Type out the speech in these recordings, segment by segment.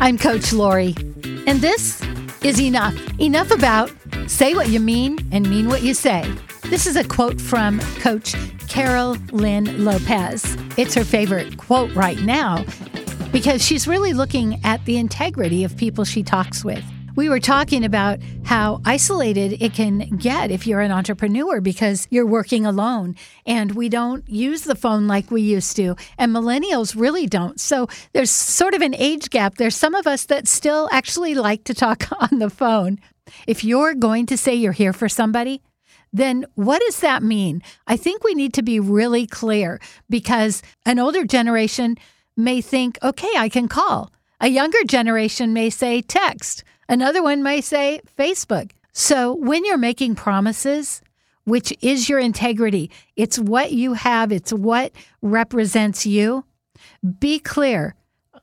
I'm Coach Lori, and this is Enough. Enough about say what you mean and mean what you say. This is a quote from Coach Carol Lynn Lopez. It's her favorite quote right now because she's really looking at the integrity of people she talks with. We were talking about how isolated it can get if you're an entrepreneur because you're working alone and we don't use the phone like we used to. And millennials really don't. So there's sort of an age gap. There's some of us that still actually like to talk on the phone. If you're going to say you're here for somebody, then what does that mean? I think we need to be really clear because an older generation may think, okay, I can call. A younger generation may say text. Another one may say Facebook. So when you're making promises, which is your integrity, it's what you have, it's what represents you, be clear.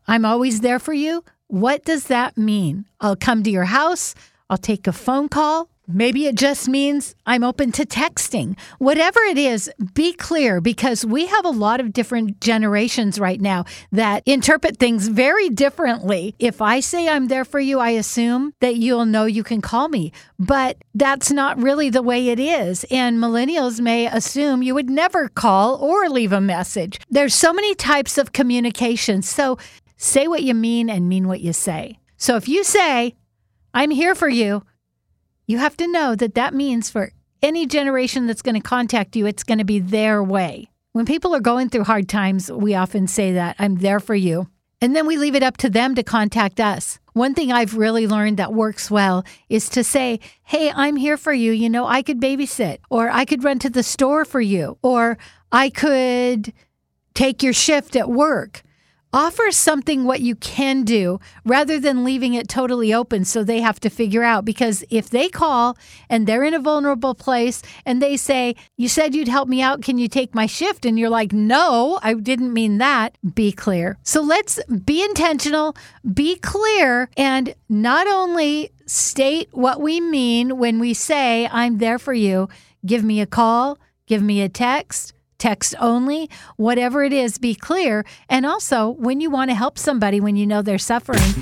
I'm always there for you. What does that mean? I'll come to your house, I'll take a phone call, Maybe it just means I'm open to texting. Whatever it is, be clear because we have a lot of different generations right now that interpret things very differently. If I say I'm there for you, I assume that you'll know you can call me. But that's not really the way it is. And millennials may assume you would never call or leave a message. There's so many types of communication. So say what you mean and mean what you say. So if you say, I'm here for you, you have to know that that means for any generation that's going to contact you, it's going to be their way. When people are going through hard times, we often say that I'm there for you. And then we leave it up to them to contact us. One thing I've really learned that works well is to say, Hey, I'm here for you. You know, I could babysit, or I could run to the store for you, or I could take your shift at work offer something what you can do rather than leaving it totally open so they have to figure out. Because if they call and they're in a vulnerable place and they say you said you'd help me out. Can you take my shift? and you're like no I didn't mean that be clear. So let's be intentional be clear and not only state what we mean when we say I'm there for you. Give me a call. Give me a text text only, whatever it is, be clear. And also, when you want to help somebody when you know they're suffering,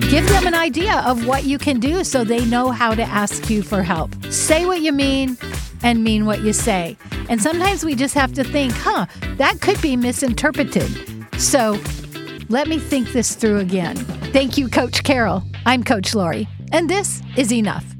give them an idea of what you can do so they know how to ask you for help. Say what you mean and mean what you say. And sometimes we just have to think, huh, that could be misinterpreted. So let me think this through again. Thank you, Coach Carol. I'm Coach Lori, and this is Enough.